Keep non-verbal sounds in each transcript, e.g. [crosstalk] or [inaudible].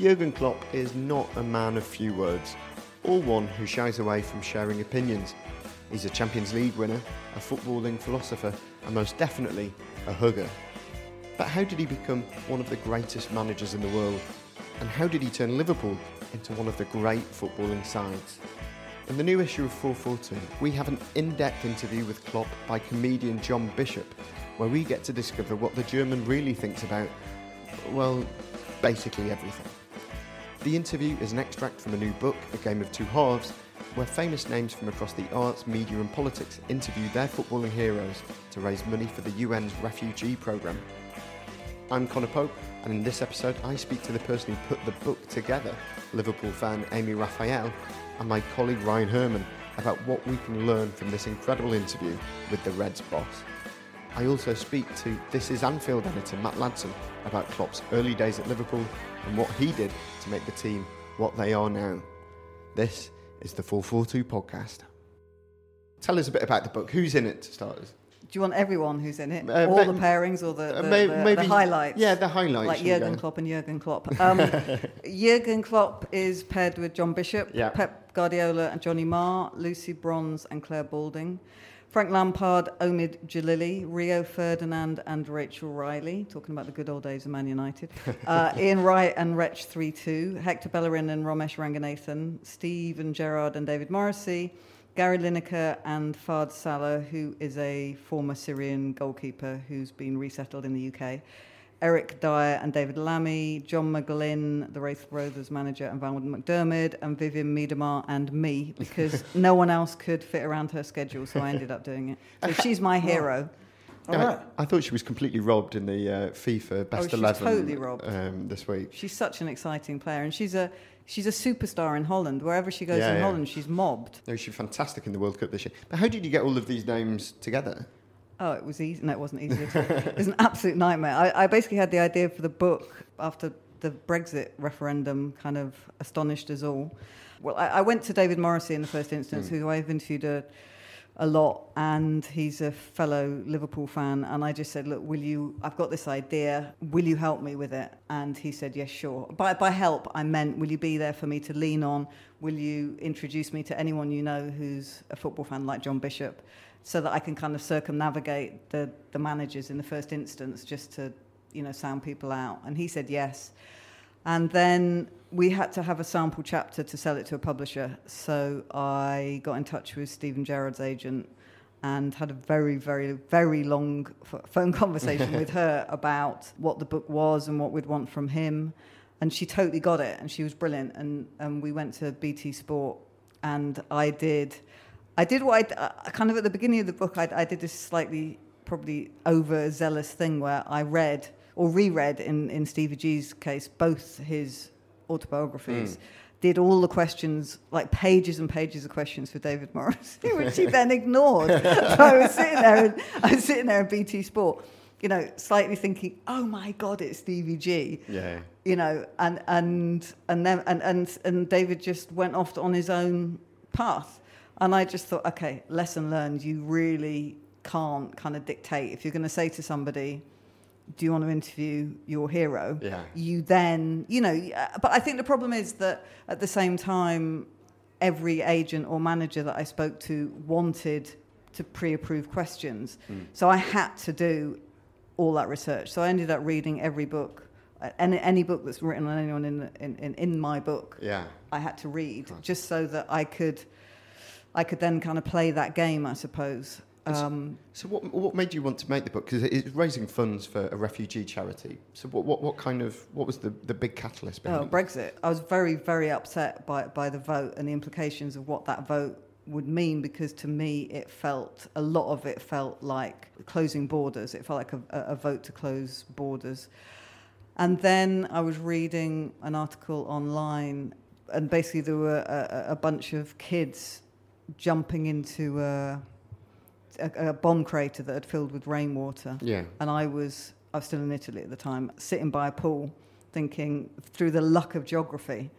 Jurgen Klopp is not a man of few words, or one who shies away from sharing opinions. He's a Champions League winner, a footballing philosopher, and most definitely a hugger. But how did he become one of the greatest managers in the world? And how did he turn Liverpool into one of the great footballing sides? In the new issue of 442, we have an in depth interview with Klopp by comedian John Bishop, where we get to discover what the German really thinks about, well, basically everything. The interview is an extract from a new book, A Game of Two Halves, where famous names from across the arts, media, and politics interview their footballing heroes to raise money for the UN's refugee programme. I'm Conor Pope, and in this episode, I speak to the person who put the book together, Liverpool fan Amy Raphael, and my colleague Ryan Herman about what we can learn from this incredible interview with the Reds boss. I also speak to This Is Anfield editor Matt Ladson about Klopp's early days at Liverpool and what he did to make the team what they are now. This is the 442 podcast. Tell us a bit about the book. Who's in it to start us? Do you want everyone who's in it? Uh, All the pairings or the, uh, may- the, maybe- the highlights? yeah, the highlights, Like Jurgen. Klopp and Jurgen Klopp. [laughs] Um, Jurgen Klopp is paired with John Bishop, Yeah. Pep Guardiola and Johnny Marr, Lucy Bronze and Clare Balding, Frank Lampard, Omid Djalili, Rio Ferdinand and Rachel Riley, talking about the good old days of Man United, [laughs] uh, Ian Wright and Wretch 3-2, Hector Bellerin and Romesh Ranganathan, Steven Gerrard and David Morrissey, Gary Lineker and Fard Salah, who is a former Syrian goalkeeper who's been resettled in the UK. Eric Dier and David Lammy, John McGlynn, the Raith Rovers manager, and Val McDermid, and Vivianne Miedema, and me, because [laughs] no one else could fit around her schedule, so I ended up doing it. So she's my hero. I, I thought she was completely robbed in the uh, FIFA Best Oh, she's 11 totally robbed. Um, this week. She's such an exciting player, and she's a she's a superstar in Holland. Wherever she goes Yeah, in yeah. Holland, she's mobbed. No, she's fantastic in the World Cup this year. But how did you get all of these names together? Oh, it was easy. No, it wasn't easy. at all. it was an absolute nightmare. I, I basically had the idea for the book after the Brexit referendum kind of astonished us all. Well, I, I went to David Morrissey in the first instance, hmm. who I've interviewed a, a lot, and he's a fellow Liverpool fan. And I just said, "Look, will you? I've got this idea. Will you help me with it?" And he said, "Yes, sure." By by help, I meant, "Will you be there for me to lean on? Will you introduce me to anyone you know who's a football fan like John Bishop?" So that I can kind of circumnavigate the, the managers in the first instance just to, you know, sound people out. And he said yes. And then we had to have a sample chapter to sell it to a publisher. So I got in touch with Steven Gerrard's agent and had a very, very, very long f- phone conversation with [laughs] her about what the book was and what we'd want from him. And she totally got it, and she was brilliant. And, and we went to BT Sport, and I did, I did what I uh, kind of at the beginning of the book. I, I did this slightly, probably overzealous thing where I read or reread in in Stevie G's case both his autobiographies. Mm did all the questions, like pages and pages of questions for David Morris, [laughs] which he then ignored. [laughs] so I was sitting there, and, I was sitting there in BT Sport, you know, slightly thinking, "Oh my God, it's Stevie G." Yeah. You know, and and and then and and and David just went off on his own path, and I just thought, okay, lesson learned. You really can't kind of dictate if you're going to say to somebody do you want to interview your hero? Yeah. You then, you know, but I think the problem is that at the same time, every agent or manager that I spoke to wanted to pre-approve questions. Mm. So I had to do all that research. So I ended up reading every book, any, any book that's written on anyone in, in, in, in, my book. Yeah. I had to read just so that I could, I could then kind of play that game, I suppose. Um, so, what, what made you want to make the book? Because it's raising funds for a refugee charity. So, what, what, what kind of what was the, the big catalyst behind oh, Brexit? I was very very upset by by the vote and the implications of what that vote would mean because to me it felt a lot of it felt like closing borders. It felt like a, a vote to close borders. And then I was reading an article online, and basically there were a, a bunch of kids jumping into. A, a, a bomb crater that had filled with rainwater. Yeah. And I was I was still in Italy at the time, sitting by a pool, thinking through the luck of geography,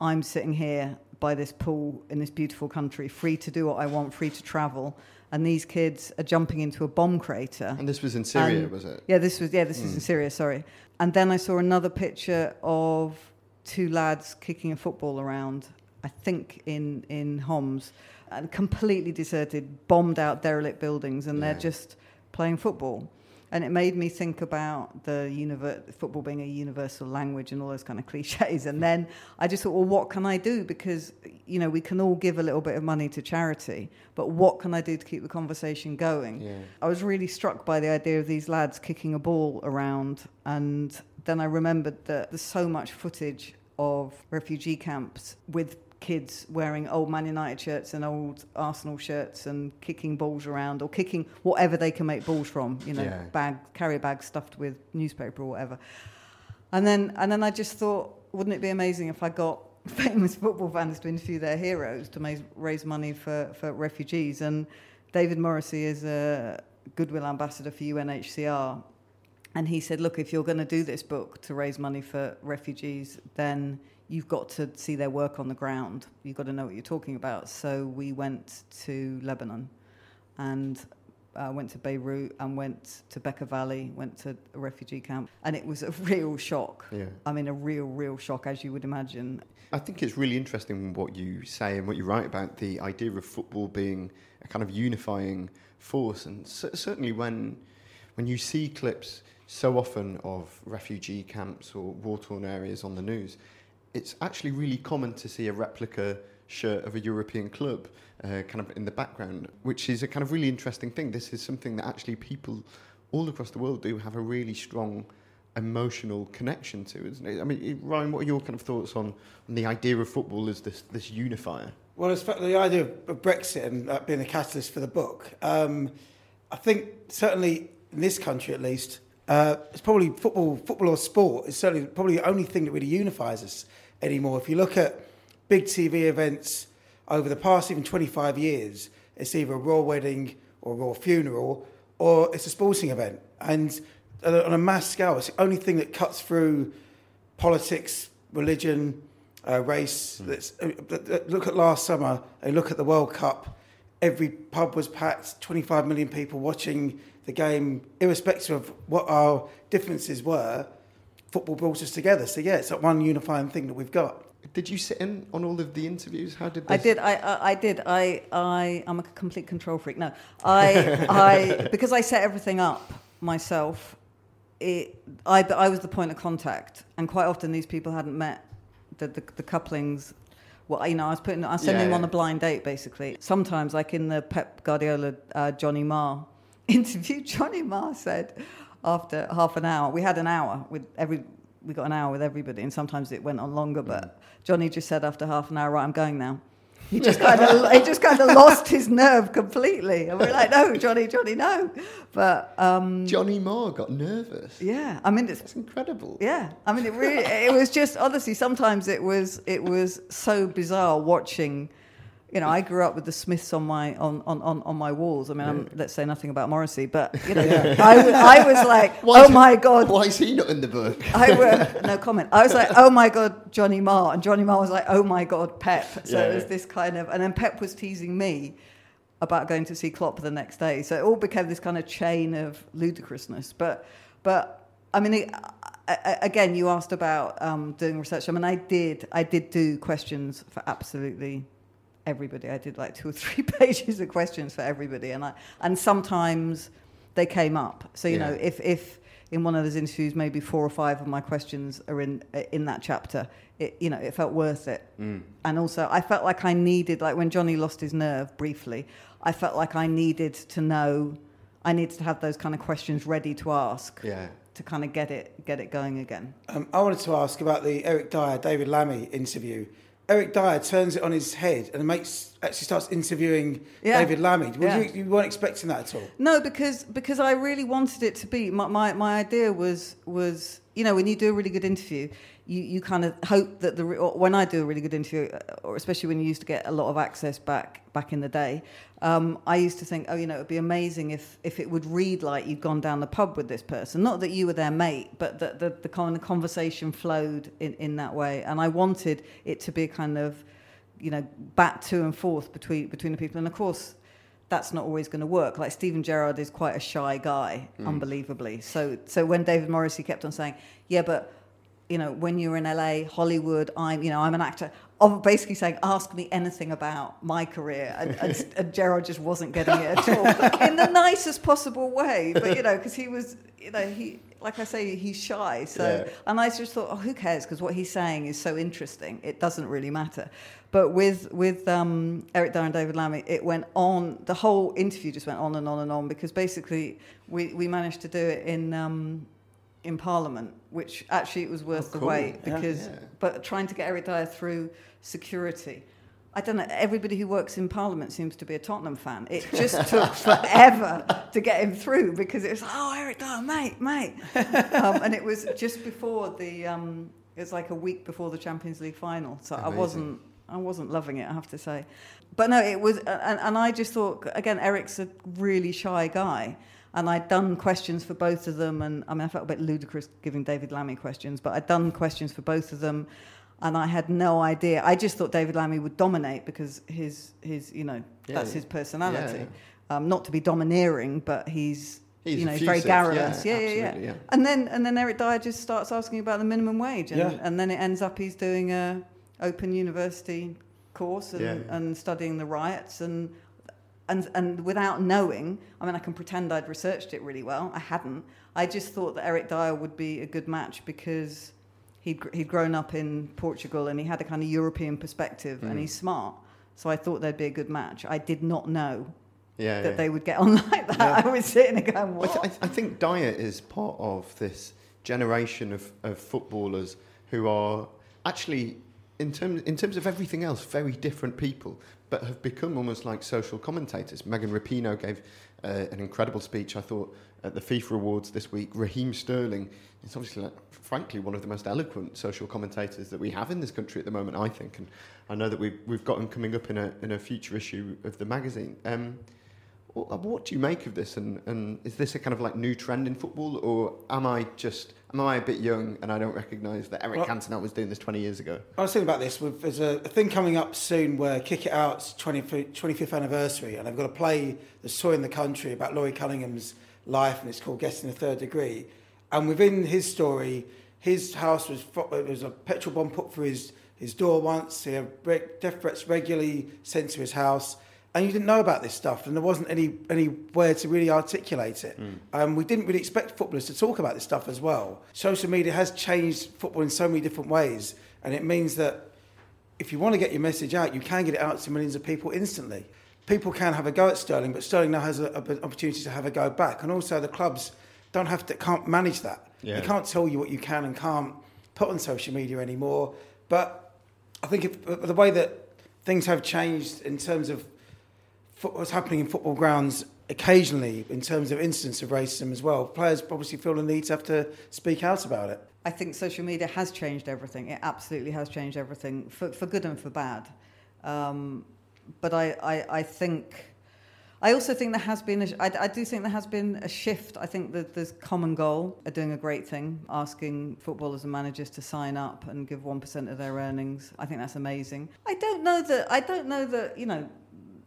I'm sitting here by this pool in this beautiful country, free to do what I want, free to travel. And these kids are jumping into a bomb crater. And this was in Syria, and, was it? Yeah, this was yeah, this mm. was in Syria. Sorry. And then I saw another picture of two lads kicking a football around. I think in in Homs, and completely deserted, bombed out derelict buildings, and yeah. they're just playing football. And it made me think about the univer- football being a universal language and all those kind of [laughs] cliches. And then I just thought, well, what can I do? Because, you know, we can all give a little bit of money to charity, but what can I do to keep the conversation going? Yeah. I was really struck by the idea of these lads kicking a ball around. And then I remembered that there's so much footage of refugee camps with kids wearing old Man United shirts and old Arsenal shirts and kicking balls around or kicking whatever they can make balls from, you know, yeah. bag carrier bags stuffed with newspaper or whatever. And then and then I just thought, wouldn't it be amazing if I got [laughs] famous football fans to interview their heroes to raise money for, for refugees? And David Morrissey is a goodwill ambassador for UNHCR. And he said, look, if you're going to do this book to raise money for refugees, then you've got to see their work on the ground. You've got to know what you're talking about. So we went to Lebanon and uh, went to Beirut and went to Bekaa Valley, went to a refugee camp. And it was a [laughs] real shock. Yeah. I mean, a real, real shock, as you would imagine. I think it's really interesting what you say and what you write about the idea of football being a kind of unifying force. And c- certainly when, when you see clips so often of refugee camps or war torn areas on the news, it's actually really common to see a replica shirt of a European club uh, kind of in the background, which is a kind of really interesting thing. This is something that actually people all across the world do have a really strong emotional connection to, isn't it? I mean, Ryan, what are your kind of thoughts on, on the idea of football as this, this unifier? Well, as the idea of Brexit and that being a catalyst for the book, um, I think certainly in this country at least, uh, it's probably football, football or sport is certainly probably the only thing that really unifies us anymore. If you look at big TV events over the past even 25 years, it's either a royal wedding or a royal funeral or it's a sporting event. And on a mass scale, it's the only thing that cuts through politics, religion, uh, race. Mm. Look at last summer and look at the World Cup. Every pub was packed, 25 million people watching the game, irrespective of what our differences were football brought us together. So yeah, it's that one unifying thing that we've got. Did you sit in on all of the interviews? How did this... I did. I, I, I did. I I am a complete control freak. No, I [laughs] I because I set everything up myself. It, I I was the point of contact, and quite often these people hadn't met the the, the couplings well, you know, I was putting, I was sending Yeah, him on a blind date basically. Sometimes, like in the Pep Guardiola uh, Johnny Marr [laughs] interview, Johnny Marr said after half an hour, we had an hour with every, we got an hour with everybody, and sometimes it went on longer. But Johnny just said after half an hour, right, I'm going now. He [laughs] just kind of, he just kind of lost his nerve completely, and we're like, no, Johnny, Johnny, no. But um, Johnny Moore got nervous. yeah, I mean, it's It's incredible. yeah, I mean, it really, it was just honestly. Sometimes it was, it was so bizarre watching. You know, I grew up with the Smiths on my on on, on, on my walls. I mean, I'm, let's say nothing about Morrissey, but you know, I, was, I was like, [laughs] Why oh is- my god, Why is he not in the book? I were, no comment. I was like, oh my god, Johnny Marr, and Johnny Marr was like, oh my god, Pep. So Yeah, it was this kind of, and then Pep was teasing me about going to see Klopp the next day. So it all became this kind of chain of ludicrousness. But, but I mean, it, I, I, again, you asked about um, doing research. I mean, I did, I did do questions for absolutely everybody. I did like two or three [laughs] pages of questions for everybody, and I and sometimes they came up. So you know, if if in one of those interviews, maybe four or five of my questions are in in that chapter, it you know it felt worth it. Mm. And also, I felt like I needed, like when Johnny lost his nerve briefly, I felt like I needed to know, I needed to have those kind of questions ready to ask Yeah. to kind of get it get it going again. Um, I wanted to ask about the Eric Dier, David Lammy interview. Eric Dier turns it on his head and makes actually starts interviewing Yeah. David Lammy. Yeah. you, you weren't expecting that at all. No, because because I really wanted it to be my, my, my idea was was you know when you do a really good interview, you, you kind of hope that the re- when I do a really good interview, uh, or especially when you used to get a lot of access back back in the day, um, I used to think, oh, you know, it'd be amazing if if it would read like you'd gone down the pub with this person, not that you were their mate, but that the, the kind of conversation flowed in, in that way, and I wanted it to be a kind of you know back to and forth between between the people, and of course that's not always going to work. Like Steven Gerrard is quite a shy guy, unbelievably. So, so when David Morrissey kept on saying, "Yeah, but you know, when you're in LA, Hollywood, I'm, you know, I'm an actor," of basically saying, "Ask me anything about my career," and, and, [laughs] and Gerrard just wasn't getting it at all in the nicest possible way. But you know, because he was, you know, he. Like I say, he's shy. So, Yeah. and I just thought, oh, who cares? Because what he's saying is so interesting. It doesn't really matter. But with with um, Eric Dier and David Lammy, it went on. The whole interview just went on and on and on because basically we, we managed to do it in um, in Parliament, which actually it was worth Oh, the wait because. Yeah. But trying to get Eric Dier through security. I don't know. Everybody who works in Parliament seems to be a Tottenham fan. It just [laughs] took forever to get him through because it was oh Eric Dier, mate, mate, [laughs] um, and it was just before the. Um, it was like a week before the Champions League final, so I wasn't. I wasn't loving it, I have to say. But no, it was, and, and I just thought again, Eric's a really shy guy. And I'd done questions for both of them, and I mean, I felt a bit ludicrous giving David Lammy questions, but I'd done questions for both of them, and I had no idea. I just thought David Lammy would dominate because his, his you know, Yeah, that's yeah. his personality. Yeah, Um, not to be domineering, but he's, He's you know, he's very garrulous. yeah, Yeah, yeah, yeah. yeah. And then and then Eric Dier just starts asking about the minimum wage, and, Yeah. and then it ends up he's doing a open university course and, Yeah. and studying the riots and and and without knowing, I mean, I can pretend I'd researched it really well. I hadn't. I just thought that Eric Dier would be a good match because he'd he'd grown up in Portugal and he had a kind of European perspective and Mm. he's smart. So I thought they'd be a good match. I did not know Yeah. that yeah. they would get on [laughs] like that. I was sitting there going, "What?" I, th- I think Dier is part of this generation of, of footballers who are actually, in terms, in terms of everything else, very different people, but have become almost like social commentators. Megan Rapinoe gave uh, an incredible speech, I thought, at the FIFA Awards this week. Raheem Sterling is obviously, like, frankly, one of the most eloquent social commentators that we have in this country at the moment, I think. And I know that we've, we've got him coming up in a, in a future issue of the magazine. Um, what, uh, what do you make of this? And, and is this a kind of like new trend in football, or am I just am I a bit young and I don't recognise that Eric Well- Cantona was doing this 20 years ago? I was thinking about this. There's a, thing coming up soon where Kick It Out's 25th, 25th anniversary, and they've got a play that's touring the country about Laurie Cunningham's life, and it's called Guessing the Third Degree. And within his story, his house was there was a petrol bomb put through his, his door once. He had death threats regularly sent to his house. And you didn't know about this stuff, and there wasn't any anywhere to really articulate it. Um, we didn't really expect footballers to talk about this stuff as well. Social media has changed football in so many different ways, and it means that if you want to get your message out, you can get it out to millions of people instantly. People can have a go at Sterling, but Sterling now has an opportunity to have a go back. And also, the clubs don't have to can't manage that. Yeah. They can't tell you what you can and can't put on social media anymore. But I think if, the way that things have changed in terms of what's happening in football grounds occasionally in terms of incidents of racism as well. Players obviously feel the need to have to speak out about it. I think social media has changed everything. It absolutely has changed everything for, for good and for bad. Um, but I, I, I think. I also think there has been, a, I, I do think there has been a shift. I think that there's Common Goal are doing a great thing, asking footballers and managers to sign up and give 1% of their earnings. I think that's amazing. I don't know that, I don't know that, you know,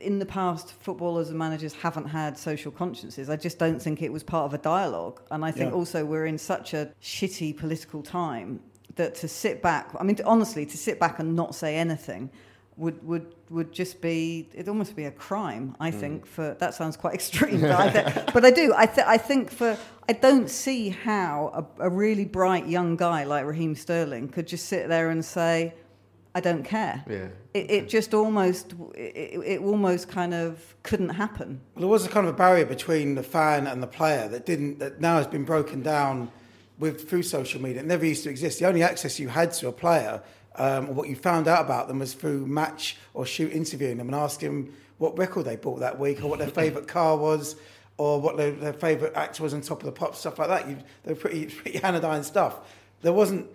in the past, footballers and managers haven't had social consciences. I just don't think it was part of a dialogue. And I think yeah. also we're in such a shitty political time that to sit back, I mean, honestly, to sit back and not say anything would would would just be it almost be a crime i mm. think for that sounds quite [laughs] extreme but I, [laughs] th- but I do I, th- I think for i don't see how a, a, really bright young guy like raheem sterling could just sit there and say I don't care. Yeah. It, it just almost, it, it almost kind of couldn't happen. Well, there was a kind of a barrier between the fan and the player that didn't, that now has been broken down with through social media. It never used to exist. The only access you had to a player, um, or what you found out about them, was through match or shoot interviewing them and asking them what record they bought that week or what their [laughs] favourite car was or what their, their favourite actor was on top of the pop, stuff like that. You, they were pretty, [laughs] pretty anodyne stuff. There wasn't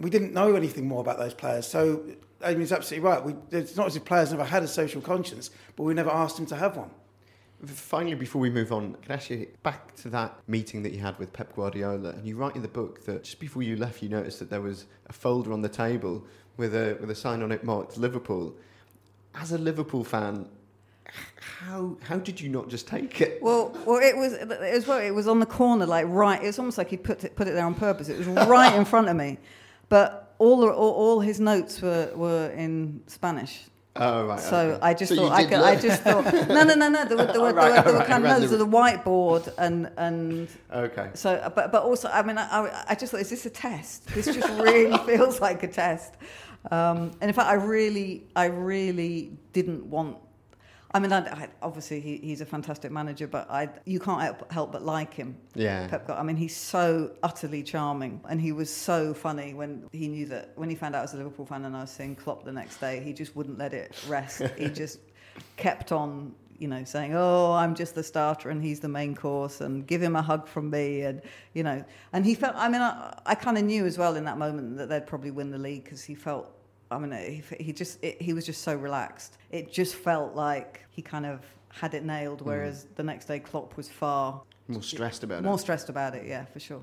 we didn't know anything more about those players. So Amy's absolutely right. We, it's not as if players never had a social conscience, but we never asked them to have one. Finally, before we move on, can I ask you back to that meeting that you had with Pep Guardiola? And you write in the book that just before you left, you noticed that there was a folder on the table with a with a sign on it marked Liverpool. As a Liverpool fan, how how did you not just take it? Well, well, it was it was well, it was on the corner, like right. It was almost like he put it put it there on purpose. It was right in front of me. But all, all, all his notes were, were in Spanish. Oh right. So okay. I just so thought I, could, I just thought no no no no there were there were, [laughs] right, there were, there were kind of notes of the whiteboard and and okay. So but but also I mean I I just thought is this a test? This just really [laughs] feels like a test. Um, and in fact I really I really didn't want I mean, I, I, obviously he, he's a fantastic manager, but I, you can't help, help but like him. Yeah. Pep. I mean, he's so utterly charming, and he was so funny when he knew that when he found out I was a Liverpool fan and I was seeing Klopp the next day. He just wouldn't let it rest. [laughs] he just kept on, you know, saying, "Oh, I'm just the starter, and he's the main course, and give him a hug from me," and you know, and he felt. I mean, I, I kind of knew as well in that moment that they'd probably win the league because he felt I mean, he, he just it, he was just so relaxed. It just felt like he kind of had it nailed. Whereas mm. the next day, Klopp was far more stressed about more it. More stressed about it, yeah, for sure.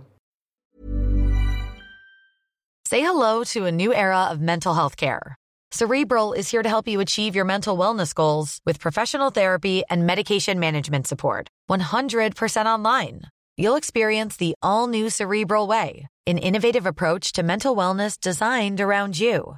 Say hello to a new era of mental health care. Cerebral is here to help you achieve your mental wellness goals with professional therapy and medication management support. 100% online. You'll experience the all new Cerebral Way, an innovative approach to mental wellness designed around you.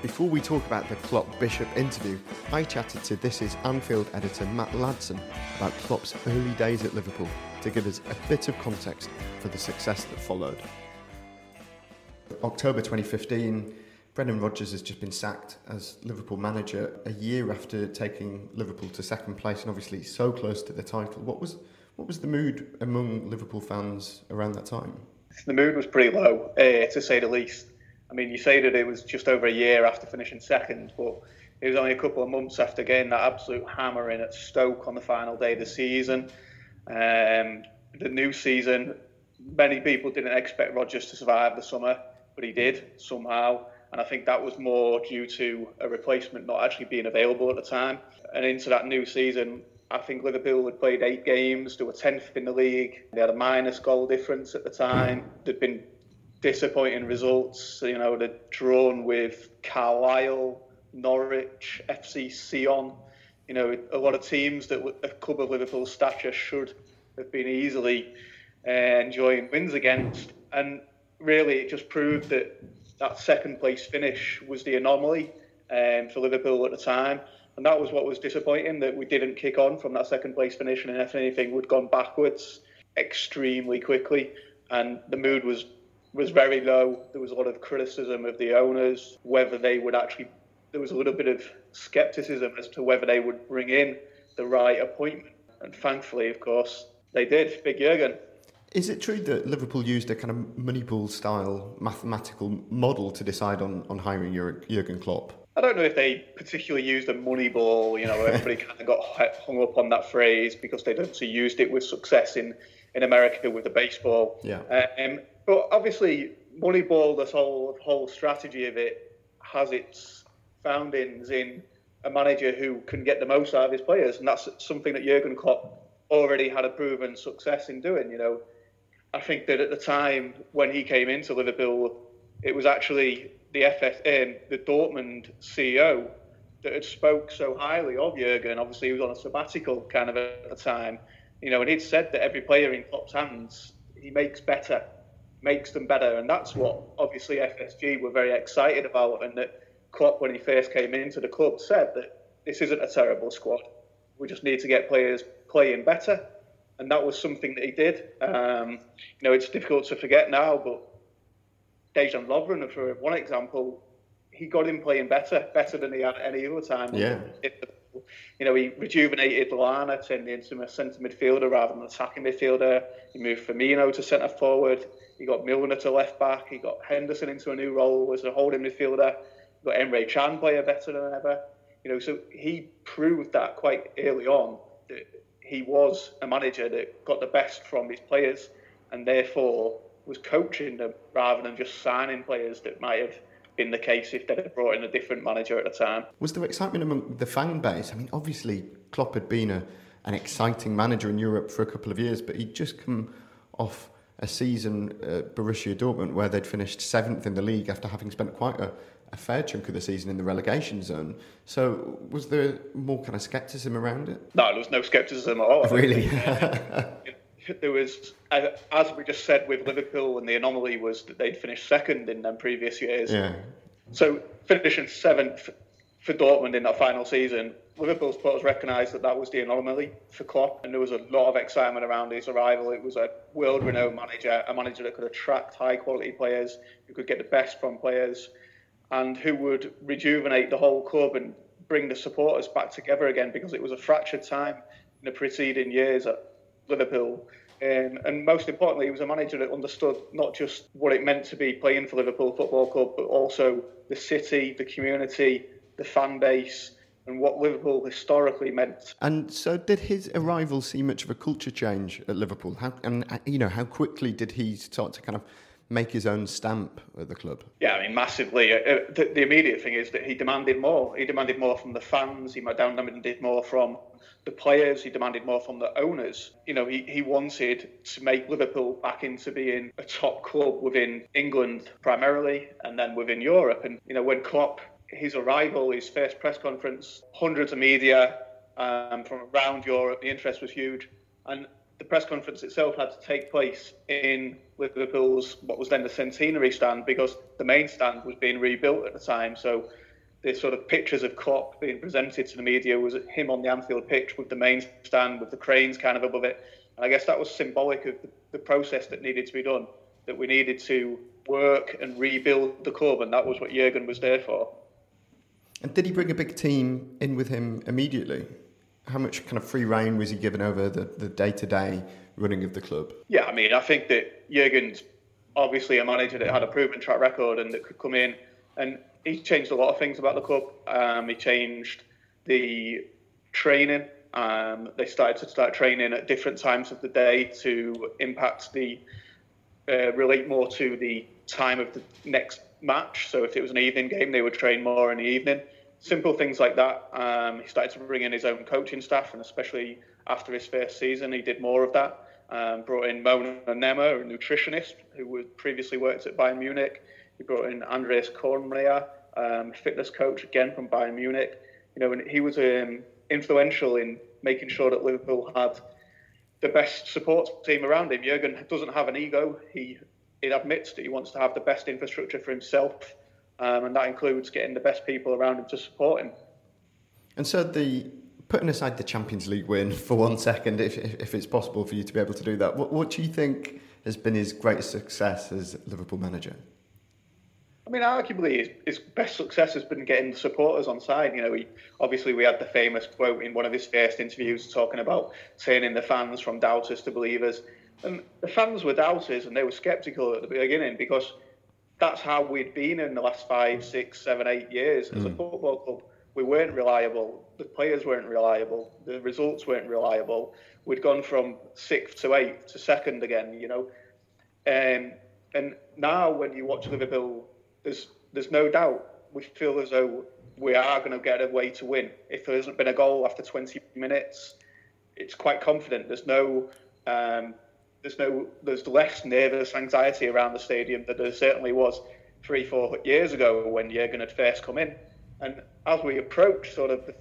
Before we talk about the Klopp Bishop interview, I chatted to This Is Anfield editor Matt Ladson about Klopp's early days at Liverpool to give us a bit of context for the success that followed. October 2015, Brendan Rodgers has just been sacked as Liverpool manager a year after taking Liverpool to second place and obviously so close to the title. What was what was the mood among Liverpool fans around that time? The mood was pretty low, uh, to say the least. I mean, you say that it was just over a year after finishing second, but it was only a couple of months after getting that absolute hammering at Stoke on the final day of the season. Um, the new season, many people didn't expect Rodgers to survive the summer, but he did somehow. And I think that was more due to a replacement not actually being available at the time. And into that new season, I think Liverpool had played eight games, they were 10th in the league. They had a minus goal difference at the time. There'd been disappointing results. You know, they'd drawn with Carlisle, Norwich, FC Sion. You know, a lot of teams that a club of Liverpool's stature should have been easily uh, enjoying wins against. And really, it just proved that that second place finish was the anomaly um, for Liverpool at the time. And that was what was disappointing that we didn't kick on from that second place finish. And if anything, we'd gone backwards extremely quickly. And the mood was was very low. There was a lot of criticism of the owners, whether they would actually, there was a little bit of scepticism as to whether they would bring in the right appointment. And thankfully, of course, they did. Big Jurgen. Is it true that Liverpool used a kind of Moneyball style mathematical model to decide on, on hiring Jurgen Klopp? I don't know if they particularly used a Moneyball. You know, everybody kind of got hung up on that phrase because they'd obviously used it with success in, in America with the baseball. Yeah. Um, but obviously, Moneyball, this whole whole strategy of it, has its foundings in a manager who can get the most out of his players, and that's something that Jurgen Klopp already had a proven success in doing. You know, I think that at the time when he came into Liverpool, it was actually the FS, um, the Dortmund CEO that had spoke so highly of Jurgen. Obviously, he was on a sabbatical kind of at the time, you know, and he'd said that every player in Klopp's hands he makes better makes them better. And that's what obviously FSG were very excited about. And that Klopp, when he first came into the club, said that this isn't a terrible squad. We just need to get players playing better. And that was something that he did. Um, you know, it's difficult to forget now, but Dejan Lovren, for one example, he got him playing better, better than he had any other time. Yeah. You know, he rejuvenated Lallana, turned into a centre midfielder rather than attacking midfielder. He moved Firmino to centre forward. He got Milner to left back. He got Henderson into a new role as a holding midfielder. He got Emre Can player better than ever. You know, so he proved that quite early on that he was a manager that got the best from his players and therefore was coaching them rather than just signing players that might have been the case if they'd have brought in a different manager at the time. Was there excitement among the fan base? I mean, obviously Klopp had been a, an exciting manager in Europe for a couple of years, but he'd just come off a season at Borussia Dortmund where they'd finished seventh in the league after having spent quite a, a fair chunk of the season in the relegation zone. So was there more kind of scepticism around it? No, there was no scepticism at all. Really? [laughs] there was, as we just said with Liverpool, and the anomaly was that they'd finished second in them previous years. Yeah. So finishing seventh for Dortmund in that final season Liverpool supporters recognised that that was the anomaly for Klopp, and there was a lot of excitement around his arrival. It was a world-renowned manager, a manager that could attract high-quality players, who could get the best from players, and who would rejuvenate the whole club and bring the supporters back together again because it was a fractured time in the preceding years at Liverpool. Um, and most importantly, he was a manager that understood not just what it meant to be playing for Liverpool Football Club, but also the city, the community, the fan base and what Liverpool historically meant. And so, did his arrival see much of a culture change at Liverpool? How and uh, you know how quickly did he start to kind of make his own stamp at the club? Yeah, I mean massively. Uh, uh the, the, immediate thing is that he demanded more. He demanded more from the fans. He demanded more from the players. He demanded more from the owners. You know, he, he wanted to make Liverpool back into being a top club within England primarily, and then within Europe. And you know, when Klopp his arrival, his first press conference, hundreds of media um, from around Europe. The interest was huge, and the press conference itself had to take place in Liverpool's what was then the centenary stand because the main stand was being rebuilt at the time. So the sort of pictures of Klopp being presented to the media was him on the Anfield pitch with the main stand with the cranes kind of above it. And I guess that was symbolic of the, process that needed to be done, that we needed to work and rebuild the club, and that was what Jurgen was there for. And did he bring a big team in with him immediately? How much kind of free rein was he given over the, the day-to-day running of the club? Yeah, I mean, I think that Jurgen's obviously a manager that had a proven track record and that could come in and he changed a lot of things about the club. Um, he changed the training. Um, they started to start training at different times of the day to impact the uh, relate more to the time of the next match. So if it was an evening game, they would train more in the evening. Simple things like that. Um, he started to bring in his own coaching staff, and especially after his first season, he did more of that. Um, brought in Mona Nemmer, a nutritionist who had previously worked at Bayern Munich. He brought in Andreas Kornmayer, um, fitness coach again from Bayern Munich. You know, and he was um, influential in making sure that Liverpool had the best support team around him. Jurgen doesn't have an ego. He he admits that he wants to have the best infrastructure for himself, um, and that includes getting the best people around him to support him. And so the putting aside the Champions League win [laughs] for one second, if, if it's possible for you to be able to do that, what, what do you think has been his greatest success as Liverpool manager? I mean, arguably, his, his, best success has been getting the supporters on side. You know, he, obviously we had the famous quote in one of his first interviews talking about turning the fans from doubters to believers. And the fans were doubters and they were sceptical at the beginning because that's how we'd been in the last five, six, seven, eight years as mm. a football club. We weren't reliable. The players weren't reliable. The results weren't reliable. We'd gone from sixth to eighth to second again, you know. Um, and now when you watch Liverpool there's there's no doubt we feel as though we are going to get a way to win. If there hasn't been a goal after 20 minutes, it's quite confident. There's no um, there's no there's less nervous anxiety around the stadium than there certainly was three four years ago when Jurgen had first come in. And as we approach sort of the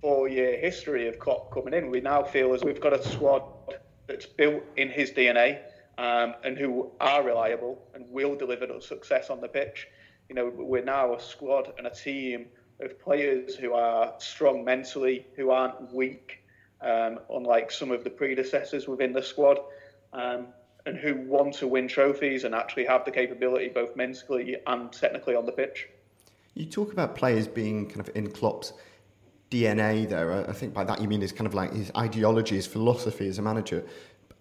four year history of Klopp coming in, we now feel as we've got a squad that's built in his DNA um, and who are reliable and will deliver success on the pitch. You know, we're now a squad and a team of players who are strong mentally, who aren't weak, um, unlike some of the predecessors within the squad, um, and who want to win trophies and actually have the capability both mentally and technically on the pitch. You talk about players being kind of in Klopp's DNA there. I think by that you mean his kind of like his ideology, his philosophy as a manager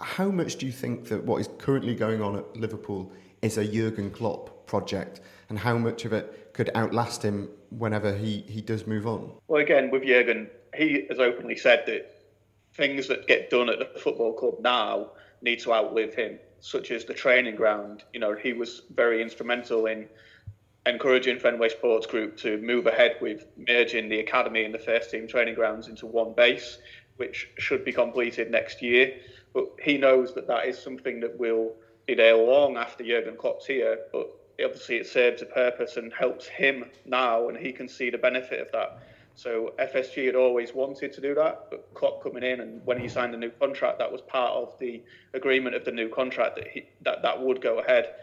how much do you think that what is currently going on at Liverpool is a Jurgen Klopp project, and how much of it could outlast him whenever he, he does move on? Well, again, with Jurgen, he has openly said that things that get done at the football club now need to outlive him, such as the training ground. You know, he was very instrumental in encouraging Fenway Sports Group to move ahead with merging the academy and the first team training grounds into one base, which should be completed next year. But he knows that that is something that will be there long after Jurgen Klopp's here. But obviously, it serves a purpose and helps him now, and he can see the benefit of that. So FSG had always wanted to do that, but Klopp coming in and when he signed the new contract, that was part of the agreement of the new contract that he, that that would go ahead.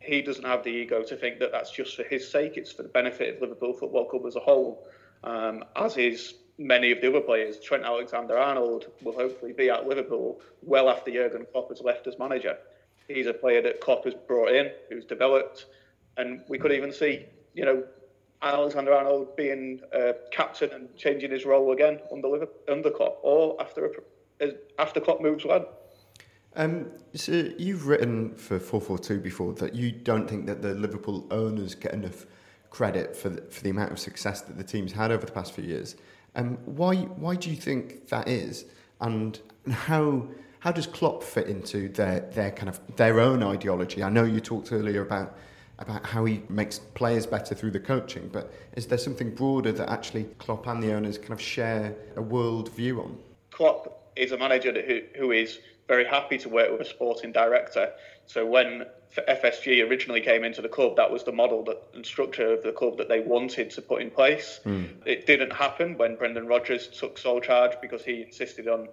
He doesn't have the ego to think that that's just for his sake; it's for the benefit of Liverpool Football Club as a whole. Um, as is many of the other players, Trent Alexander-Arnold will hopefully be at Liverpool well after Jurgen Klopp has left as manager. He's a player that Klopp has brought in, who's developed, and we could even see, you know, Alexander-Arnold being uh, captain and changing his role again under under Klopp, or after a, after Klopp moves on. Um, so you've written for 442 before that you don't think that the Liverpool owners get enough credit for the, for the amount of success that the team's had over the past few years. Um, why why do you think that is, and how how does Klopp fit into their their kind of their own ideology? I know you talked earlier about about how he makes players better through the coaching, but is there something broader that actually Klopp and the owners kind of share a world view on? Klopp is a manager who, who is very happy to work with a sporting director. So when FSG originally came into the club, that was the model that, and structure of the club that they wanted to put in place. Mm. It didn't happen when Brendan Rodgers took sole charge because he insisted on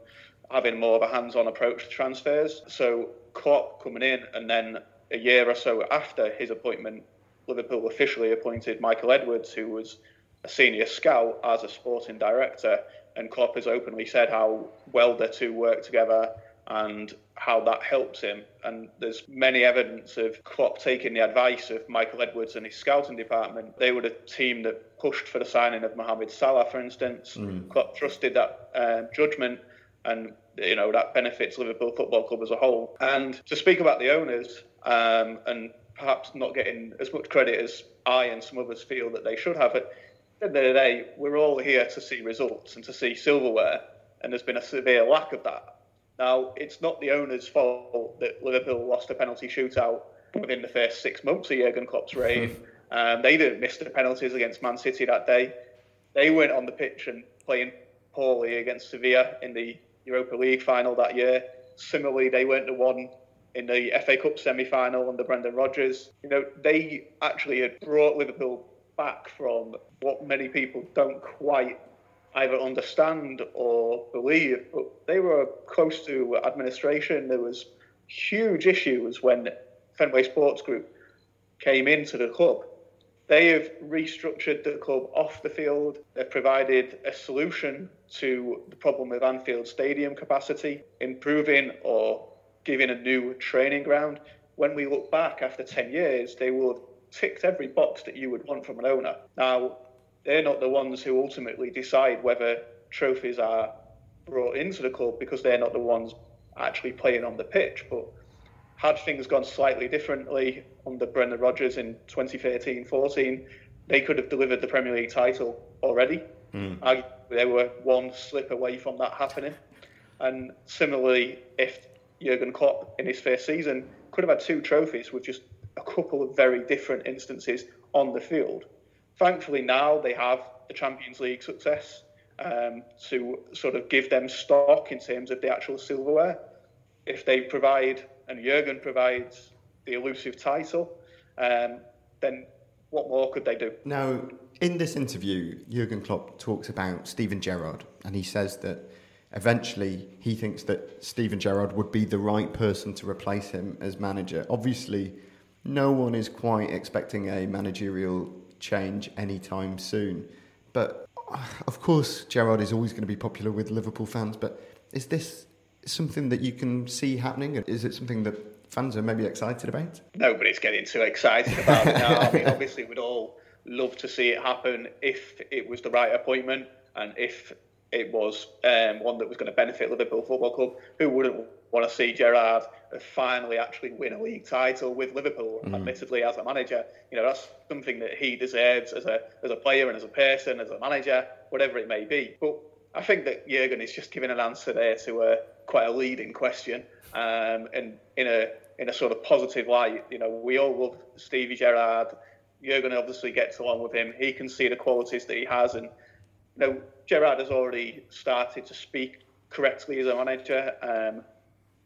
having more of a hands-on approach to transfers. So Klopp coming in, and then a year or so after his appointment, Liverpool officially appointed Michael Edwards, who was a senior scout as a sporting director. And Klopp has openly said how well the two work together and how that helps him. And there's many evidence of Klopp taking the advice of Michael Edwards and his scouting department. They were the team that pushed for the signing of Mohamed Salah, for instance. Mm. Klopp trusted that uh, judgment, and you know that benefits Liverpool Football Club as a whole. And to speak about the owners um, and perhaps not getting as much credit as I and some others feel that they should have, at the end of the day, we're all here to see results and to see silverware, and there's been a severe lack of that now, it's not the owner's fault that Liverpool lost a penalty shootout within the first six months of Jurgen Klopp's reign. um, they didn't miss the penalties against Man City that day. They went on the pitch and playing poorly against Sevilla in the Europa League final that year. Similarly, they weren't the one in the FA Cup semi-final under Brendan Rodgers. You know, they actually had brought Liverpool back from what many people don't quite either understand or believe. But they were close to administration. There was huge issues when Fenway Sports Group came into the club. They have restructured the club off the field. They've provided a solution to the problem with Anfield Stadium capacity, improving or giving a new training ground. When we look back after 10 years, they will have ticked every box that you would want from an owner. Now, they're not the ones who ultimately decide whether trophies are brought into the club because they're not the ones actually playing on the pitch. But had things gone slightly differently under Brendan Rodgers in 2013-14, they could have delivered the Premier League title already. Mm. they were one slip away from that happening. And similarly, if Jurgen Klopp in his first season could have had two trophies with just a couple of very different instances on the field, Thankfully, now they have the Champions League success um, to sort of give them stock in terms of the actual silverware. If they provide, and Jurgen provides the elusive title, um, then what more could they do? Now, in this interview, Jurgen Klopp talks about Steven Gerrard, and he says that eventually he thinks that Steven Gerrard would be the right person to replace him as manager. Obviously, no one is quite expecting a managerial change anytime soon. But uh, of course, Gerrard is always going to be popular with Liverpool fans. But is this something that you can see happening? Is it something that fans are maybe excited about? Nobody's getting too excited about it now. I mean, obviously, we'd all love to see it happen if it was the right appointment and if it was um, one that was going to benefit Liverpool Football Club. Who wouldn't want to see Gerrard finally actually win a league title with Liverpool? Mm. Admittedly, as a manager, you know that's something that he deserves as a as a player and as a person, as a manager, whatever it may be. But I think that Jurgen is just giving an answer there to a quite a leading question, um, and in a in a sort of positive light. You know, we all love Stevie Gerrard. Jurgen obviously gets along with him. He can see the qualities that he has, and you know, Gerrard has already started to speak correctly as a manager. Um,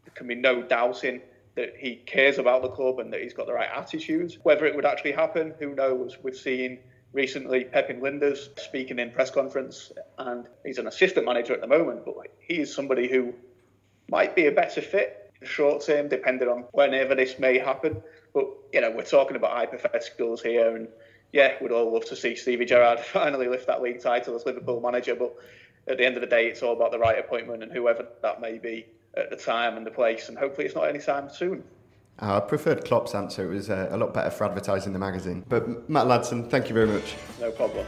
there can be no doubting that he cares about the club and that he's got the right attitudes. Whether it would actually happen, who knows? We've seen recently Pepijn Lijnders speaking in press conference, and he's an assistant manager at the moment, but he is somebody who might be a better fit in the short term, depending on whenever this may happen. But you know, we're talking about hypotheticals here, and yeah, we'd all love to see Stevie Gerrard [laughs] finally lift that league title as Liverpool manager. But at the end of the day, it's all about the right appointment and whoever that may be at the time and the place. And hopefully, it's not any time soon. Uh, I preferred Klopp's answer. It was uh, a lot better for advertising the magazine. But Matt Ladson, thank you very much. No problem.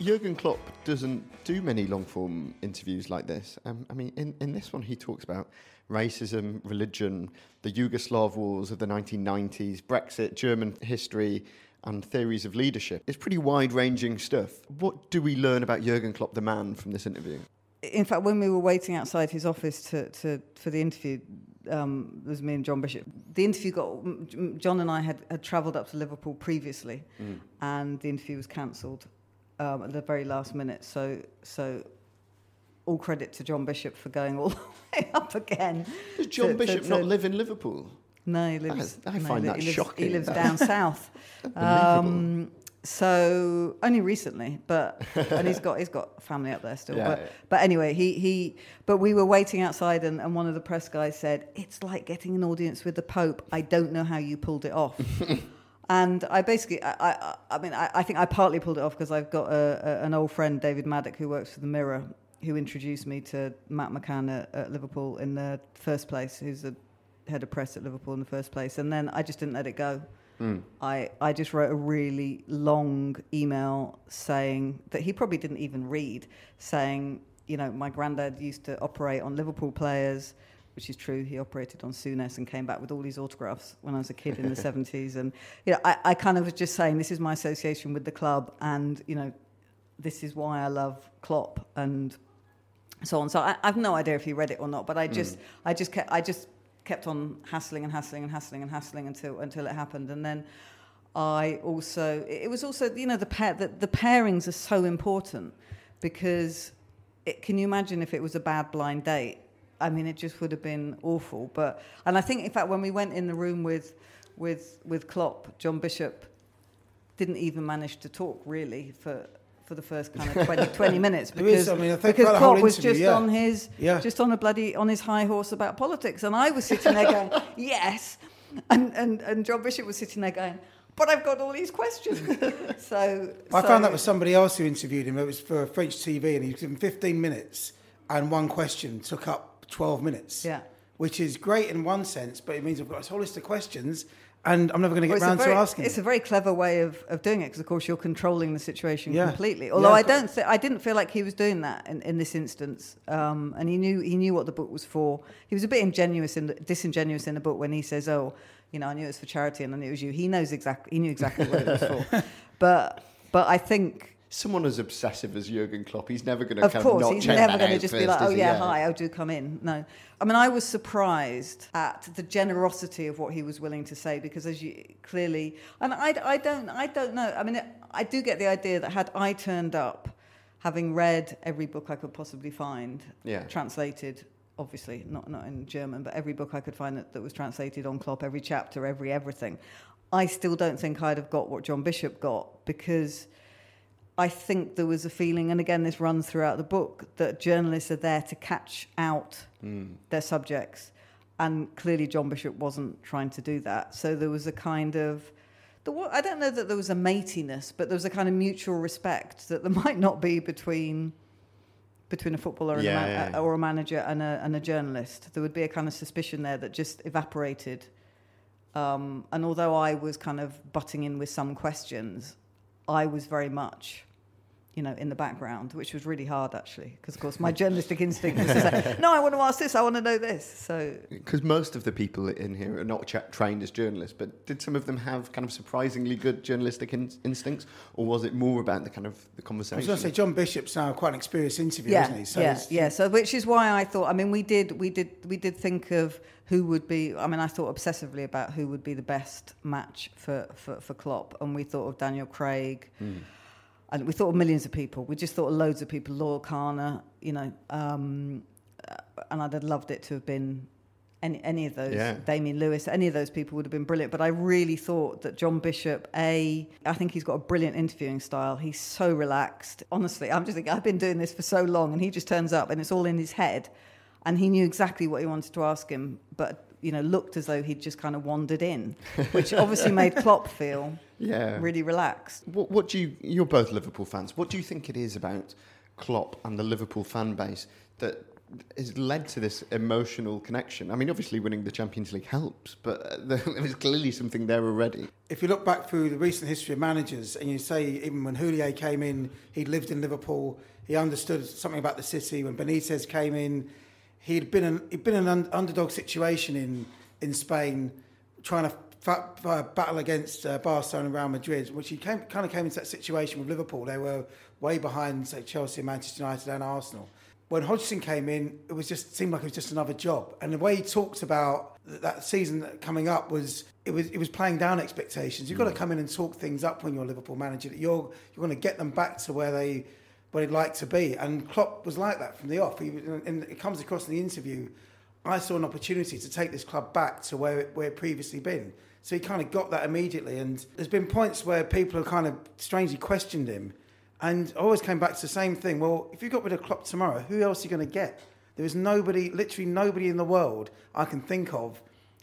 Jurgen Klopp doesn't do many long form interviews like this. Um, I mean, in, in this one, he talks about racism, religion, the Yugoslav wars of the 1990s, Brexit, German history, and theories of leadership. It's pretty wide ranging stuff. What do we learn about Jurgen Klopp, the man, from this interview? In fact, when we were waiting outside his office to, to for the interview, um, it was me and John Bishop. The interview got John and I had, had travelled up to Liverpool previously, mm. and the interview was cancelled um, at the very last minute. So so all credit to John Bishop for going all [laughs] the way up again. Does John to- to- Bishop to- not live in Liverpool? No, he lives. I no, find he that lives, shocking. He lives down south. Unbelievable. Um, so only recently, but and he's got he's got family up there still. Yeah, but yeah. but anyway, he he. But we were waiting outside, and, and one of the press guys said, "It's like getting an audience with the Pope. I don't know how you pulled it off." [laughs] And I basically, I, I, I mean, I, I think I partly pulled it off because I've got a, a, an old friend, David Maddock, who works for the Mirror, who introduced me to Matt McCann at, at Liverpool in the first place, who's the head of press at Liverpool in the first place. And then I just didn't let it go. Hmm. I, I just wrote a really long email saying that he probably didn't even read, saying, you know, my granddad used to operate on Liverpool players, which is true. He operated on Souness and came back with all these autographs when I was a kid in the [laughs] 70s. And, you know, I, I kind of was just saying, this is my association with the club and, you know, this is why I love Klopp and so on. So I, have no idea if he read it or not, but I hmm. just, I just kept, I just kept on hassling and hassling and hassling and hassling until until it happened, and then I also, it was also, you know, the pair, the, the pairings are so important because it, can you imagine if it was a bad blind date? I mean, it just would have been awful. But and I think, in fact, when we went in the room with with with Klopp, John Bishop didn't even manage to talk really for for the first kind of [laughs] 20, 20 minutes is, because, I mean, I because Klopp was interview, just yeah. on his Yeah. just on a bloody on his high horse about politics, and I was sitting there going [laughs] yes, and and and John Bishop was sitting there going. But I've got all these questions. [laughs] so I so- found that with somebody else who interviewed him. It was for French TV, and he was given 15 minutes, and one question took up 12 minutes. Yeah. Which is great in one sense, but it means I've got this whole list of questions, and I'm never going to get it's, a round very, to asking. it's a very clever way of, of doing it because, of course, you're controlling the situation Yeah. completely. Although Yeah, I don't, th- I didn't feel like he was doing that in, in this instance, um, and he knew he knew what the book was for. He was a bit ingenuous in the, disingenuous in the book when he says, "Oh, you know, I knew it was for charity and I knew it was you." He knows exactly. He knew exactly what it was for. [laughs] But but I think Someone as obsessive as Jurgen Klopp, he's never going to of course, not he's never that going to just be like, "Oh he? yeah, hi, oh do come in." No, I mean, I was surprised at the generosity of what he was willing to say because, as you clearly, and I, I don't, I don't know. I mean, I do get the idea that had I turned up, having read every book I could possibly find, Yeah. translated. Obviously, not not in German, but every book I could find that, that was translated on Klopp, every chapter, every everything. I still don't think I'd have got what John Bishop got because I think there was a feeling, and again, this runs throughout the book, that journalists are there to catch out their subjects. And clearly, John Bishop wasn't trying to do that. So there was a kind of, I don't know that there was a matiness, but there was a kind of mutual respect that there [laughs] might not be between between a footballer and Yeah, a man, yeah. or a manager and a, and a journalist. There would be a kind of suspicion there that just evaporated. Um, and although I was kind of butting in with some questions, I was very much, you know, in the background, which was really hard actually, because of course my journalistic instinct was to say, [laughs] "No, I want to ask this. I want to know this." So Because most of the people in here are not cha- trained as journalists, but did some of them have kind of surprisingly good journalistic in- instincts, or was it more about the kind of the conversation? I was going to say John Bishop's now quite an experienced interviewer, yeah, isn't he? So yeah, yeah. So which is why I thought. I mean, we did, we did, we did think of who would be. I mean, I thought obsessively about who would be the best match for for, for Klopp, and we thought of Daniel Craig. Hmm. And we thought of millions of people. We just thought of loads of people. Laurel Kana, you know, um, uh, and I'd have loved it to have been any, any of those. Yeah. Damian Lewis, any of those people would have been brilliant. But I really thought that John Bishop, A, I think he's got a brilliant interviewing style. He's so relaxed. Honestly, I'm just thinking, I've been doing this for so long, and he just turns up and it's all in his head. And he knew exactly what he wanted to ask him, but, you know, looked as though he'd just kind of wandered in, [laughs] which obviously made Klopp feel Yeah. really relaxed. What, what do you? You're both Liverpool fans. What do you think it is about Klopp and the Liverpool fan base that has led to this emotional connection? I mean, obviously, winning the Champions League helps, but uh, [laughs] there was clearly something there already. if you look back through the recent history of managers and you say even when Houllier came in, he lived in Liverpool, he understood something about the city. When Benitez came in, he'd been an, he'd been in an un- underdog situation in in Spain, trying to fa- uh, battle against uh, Barcelona and Real Madrid, which he came, kind of came into that situation with Liverpool. They were way behind, say, Chelsea, Manchester United, and Arsenal. When Hodgson came in, it was just seemed like it was just another job. And the way he talked about th- that season coming up was it was it was playing down expectations. You've got to come in and talk things up when you're a Liverpool manager. That you're you're going to get them back to where they what he'd like to be. And Klopp was like that from the off. He, and it comes across in the interview. I saw an opportunity to take this club back to where it, where it previously been. So he kind of got that immediately. And there's been points where people have kind of strangely questioned him. And I always came back to the same thing. Well, if you got rid of Klopp tomorrow, who else are you going to get? There is nobody, literally nobody in the world I can think of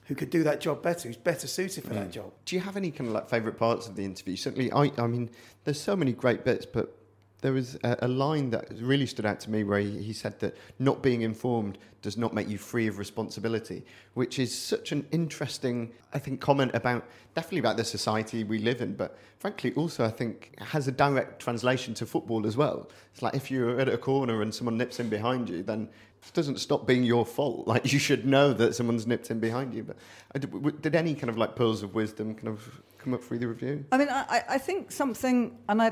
who could do that job better, who's better suited for that hmm. job. Do you have any kind of like favourite parts of the interview? Certainly, I, I mean, there's so many great bits, but there was a, a line that really stood out to me where he, he, said that not being informed does not make you free of responsibility, which is such an interesting, I think, comment about definitely about the society we live in, but frankly also I think has a direct translation to football as well. It's like if you're at a corner and someone nips in behind you, then it doesn't stop being your fault. [laughs] Like you should know that someone's nipped in behind you. But uh, did any kind of like pearls of wisdom kind of come up through the review? I mean, I, I think something, and i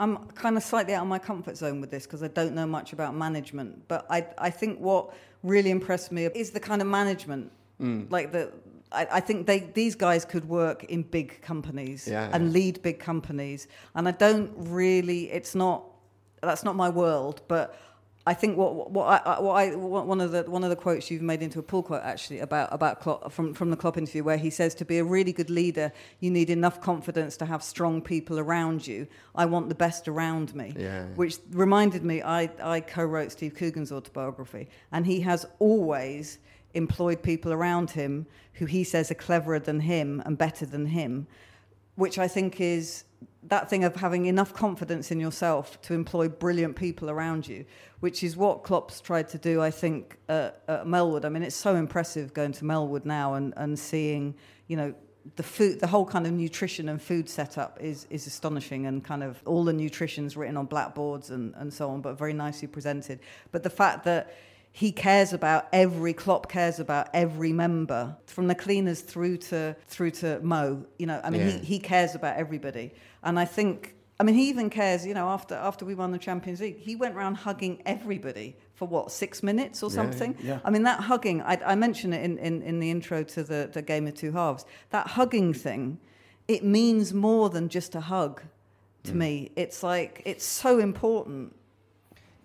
am kind of slightly out of my comfort zone with this because I don't know much about management. But I, I think what really impressed me is the kind of management, mm. like the. I, I think they, these guys could work in big companies yeah, and yeah. lead big companies, and I don't really. It's not. That's not my world, but I think what what I, what I one of the one of the quotes you've made into a pull quote actually about about Klopp, from from the Klopp interview where he says to be a really good leader you need enough confidence to have strong people around you. I want the best around me, yeah. which reminded me I I co-wrote Steve Coogan's autobiography and he has always employed people around him who he says are cleverer than him and better than him, which I think is that thing of having enough confidence in yourself to employ brilliant people around you, which is what Klopp's tried to do, I think, at, at Melwood. I mean, it's so impressive going to Melwood now and, and seeing, you know, the food, the whole kind of nutrition and food setup is is astonishing, and kind of all the nutrition's written on blackboards and, and so on, but very nicely presented. But the fact that he cares about every Klopp cares about every member from the cleaners through to through to Mo. You know, I mean, yeah. he, he cares about everybody, and I think. I mean, he even cares. You know, after after we won the Champions League, he went around hugging everybody for what six minutes or something. Yeah, yeah. I mean, that hugging. I, I mentioned it in, in, in the intro to the, the game of two halves. That hugging thing, it means more than just a hug. To mm. me, it's like it's so important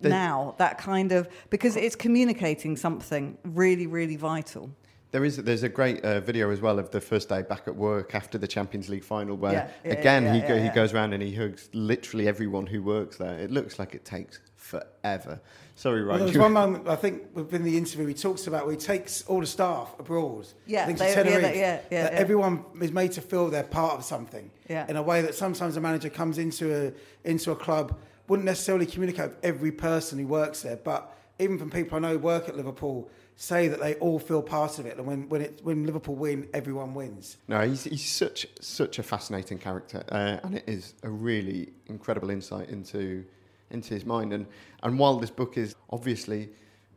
the, now that kind of because it's communicating something really really vital there is there's a great uh, video as well of the first day back at work after the Champions League final where yeah, yeah, again yeah, he go, he goes around and he hugs literally everyone who works there. It looks like it takes forever. Sorry, right? Well, there was one [laughs] moment I think within the interview he talks about where he takes all the staff abroad. Yeah, I think they, to Tenerife, yeah, yeah, yeah, Everyone is made to feel they're part of something. Yeah. In a way that sometimes a manager comes into a into a club wouldn't necessarily communicate with every person who works there, but even from people I know who work at Liverpool, say that they all feel part of it. And when when it when Liverpool win, everyone wins. No, he's he's such such a fascinating character, uh, and it is a really incredible insight into into his mind. And and while this book is obviously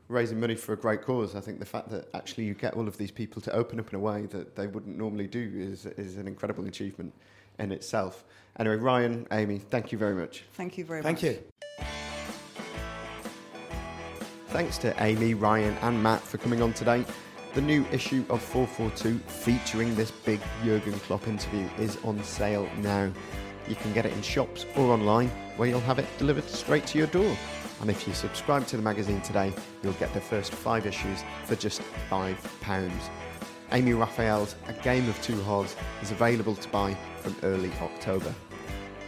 raising money for a great cause, I think the fact that actually you get all of these people to open up in a way that they wouldn't normally do is is an incredible achievement in itself. Anyway, Ryan, Amy, thank you very much. Thank you very thank much. Thank you. Thanks to Amy, Ryan, and Matt for coming on today. The new issue of FourFourTwo featuring this big Jurgen Klopp interview is on sale now. You can get it in shops or online where you'll have it delivered straight to your door. And if you subscribe to the magazine today, you'll get the first five issues for just £5. Amy Raphael's A Game of Two Halves is available to buy from early October.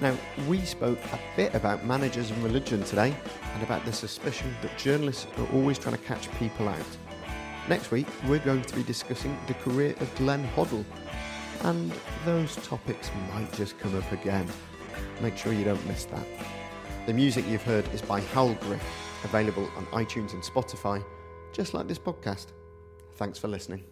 Now, we spoke a bit about managers and religion today and about the suspicion that journalists are always trying to catch people out. Next week, we're going to be discussing the career of Glenn Hoddle, and those topics might just come up again. Make sure you don't miss that. The music you've heard is by Hal Griff, available on iTunes and Spotify, just like this podcast. Thanks for listening.